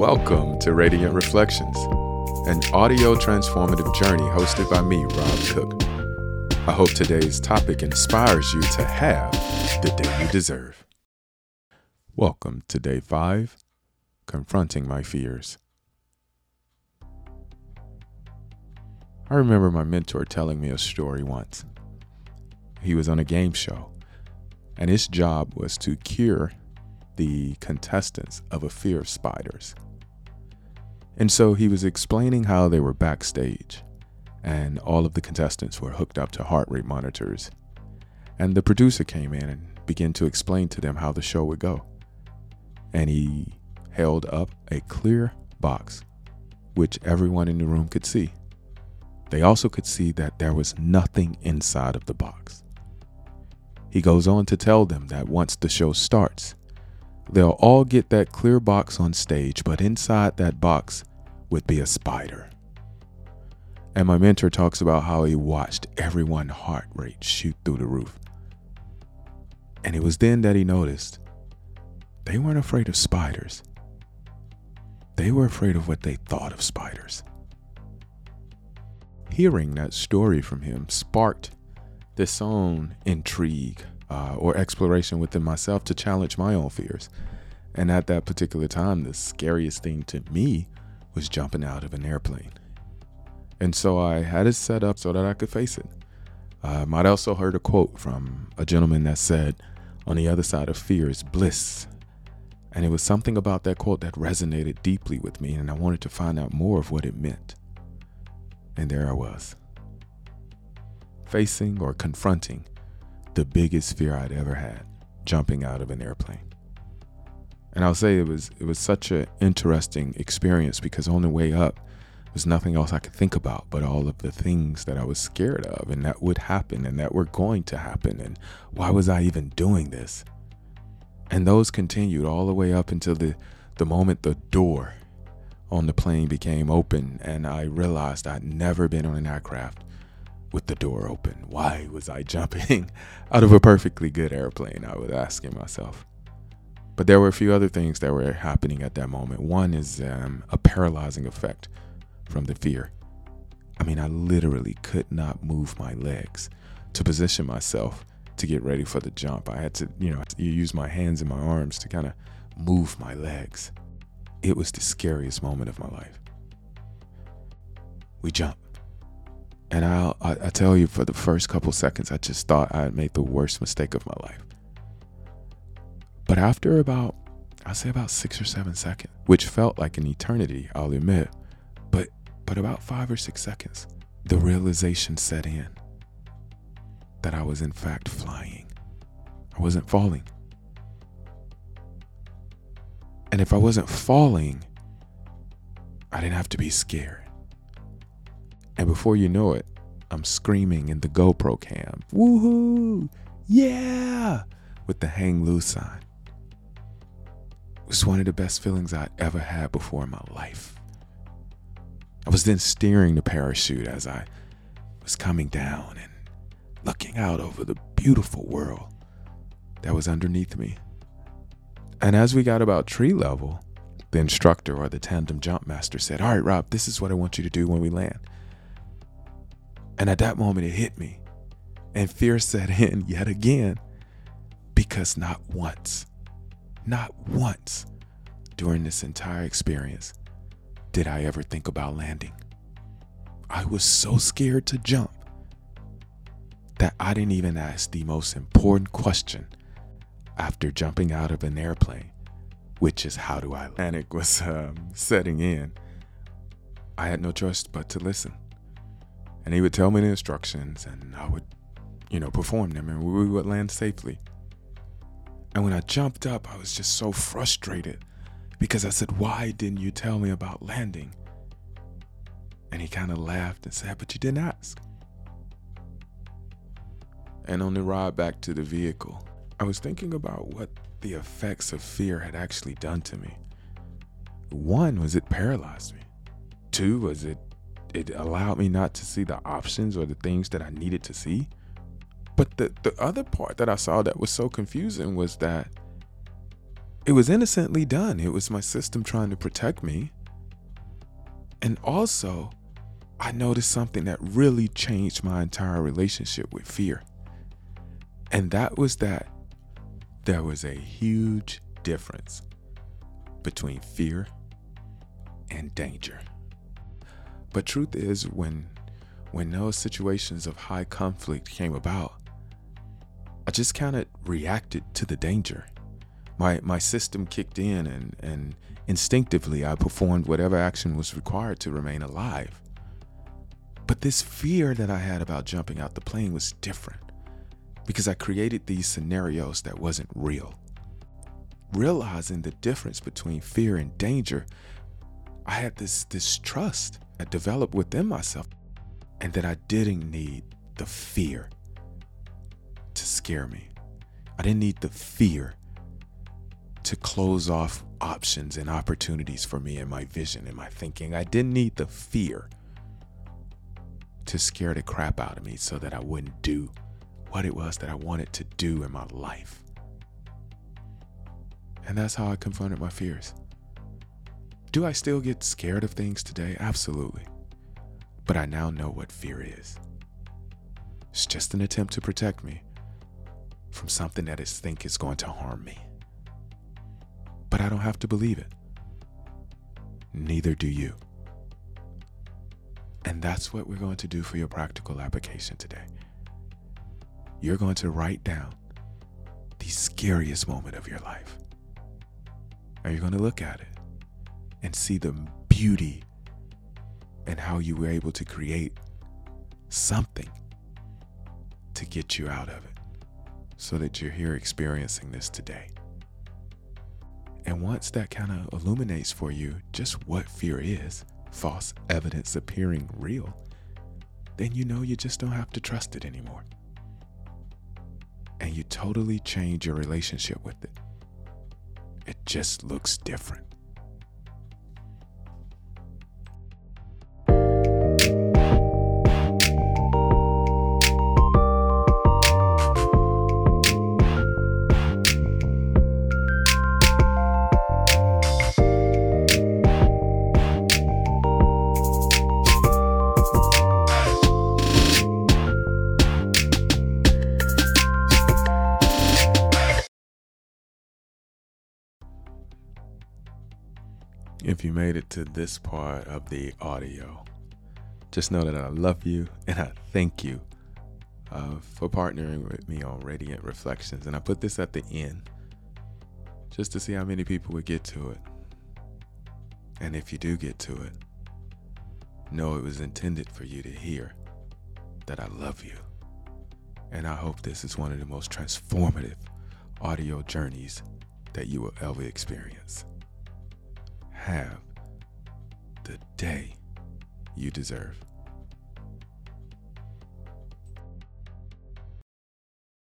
Welcome to Radiant Reflections, an audio transformative journey hosted by me, Rob Cook. I hope today's topic inspires you to have the day you deserve. Welcome to day five Confronting My Fears. I remember my mentor telling me a story once. He was on a game show, and his job was to cure the contestants of a fear of spiders. And so he was explaining how they were backstage, and all of the contestants were hooked up to heart rate monitors. And the producer came in and began to explain to them how the show would go. And he held up a clear box, which everyone in the room could see. They also could see that there was nothing inside of the box. He goes on to tell them that once the show starts, They'll all get that clear box on stage, but inside that box would be a spider. And my mentor talks about how he watched everyone's heart rate shoot through the roof. And it was then that he noticed they weren't afraid of spiders. They were afraid of what they thought of spiders. Hearing that story from him sparked this own intrigue uh, or exploration within myself to challenge my own fears. And at that particular time, the scariest thing to me was jumping out of an airplane. And so I had it set up so that I could face it. Um, I might also heard a quote from a gentleman that said, On the other side of fear is bliss. And it was something about that quote that resonated deeply with me, and I wanted to find out more of what it meant. And there I was, facing or confronting the biggest fear I'd ever had jumping out of an airplane. And I'll say it was it was such an interesting experience because on the way up there was nothing else I could think about but all of the things that I was scared of and that would happen and that were going to happen and why was I even doing this? And those continued all the way up until the the moment the door on the plane became open and I realized I'd never been on an aircraft with the door open. Why was I jumping out of a perfectly good airplane? I was asking myself. But there were a few other things that were happening at that moment. One is um, a paralyzing effect from the fear. I mean, I literally could not move my legs to position myself to get ready for the jump. I had to, you know, use my hands and my arms to kind of move my legs. It was the scariest moment of my life. We jump. And I'll, I, I tell you, for the first couple seconds, I just thought I had made the worst mistake of my life. But after about, I'd say about six or seven seconds, which felt like an eternity, I'll admit, but but about five or six seconds, the realization set in that I was in fact flying. I wasn't falling. And if I wasn't falling, I didn't have to be scared. And before you know it, I'm screaming in the GoPro cam, woohoo, yeah, with the hang loose sign. It was one of the best feelings I'd ever had before in my life. I was then steering the parachute as I was coming down and looking out over the beautiful world that was underneath me. And as we got about tree level, the instructor or the tandem jump master said, All right, Rob, this is what I want you to do when we land. And at that moment, it hit me. And fear set in yet again because not once, not once during this entire experience did I ever think about landing. I was so scared to jump that I didn't even ask the most important question after jumping out of an airplane, which is how do I land? panic was um, setting in. I had no choice but to listen and he would tell me the instructions and I would, you know, perform them and we would land safely. And when I jumped up, I was just so frustrated because I said, Why didn't you tell me about landing? And he kind of laughed and said, But you didn't ask. And on the ride back to the vehicle, I was thinking about what the effects of fear had actually done to me. One was it paralyzed me. Two was it it allowed me not to see the options or the things that I needed to see. But the, the other part that I saw that was so confusing was that it was innocently done. It was my system trying to protect me. And also, I noticed something that really changed my entire relationship with fear. And that was that there was a huge difference between fear and danger. But truth is when when those situations of high conflict came about, I just kind of reacted to the danger. My my system kicked in and and instinctively I performed whatever action was required to remain alive. But this fear that I had about jumping out the plane was different because I created these scenarios that wasn't real. Realizing the difference between fear and danger, I had this this trust that developed within myself and that I didn't need the fear scare me. I didn't need the fear to close off options and opportunities for me and my vision and my thinking. I didn't need the fear to scare the crap out of me so that I wouldn't do what it was that I wanted to do in my life. And that's how I confronted my fears. Do I still get scared of things today? Absolutely. But I now know what fear is. It's just an attempt to protect me from something that I think is going to harm me. But I don't have to believe it. Neither do you. And that's what we're going to do for your practical application today. You're going to write down the scariest moment of your life. And you're going to look at it and see the beauty and how you were able to create something to get you out of it so that you're here experiencing this today. And once that kind of illuminates for you just what fear is, false evidence appearing real, then you know you just don't have to trust it anymore. And you totally change your relationship with it. It just looks different. If you made it to this part of the audio. Just know that I love you and I thank you uh, for partnering with me on Radiant Reflections. And I put this at the end just to see how many people would get to it. And if you do get to it, know it was intended for you to hear that I love you. And I hope this is one of the most transformative audio journeys that you will ever experience have the day you deserve.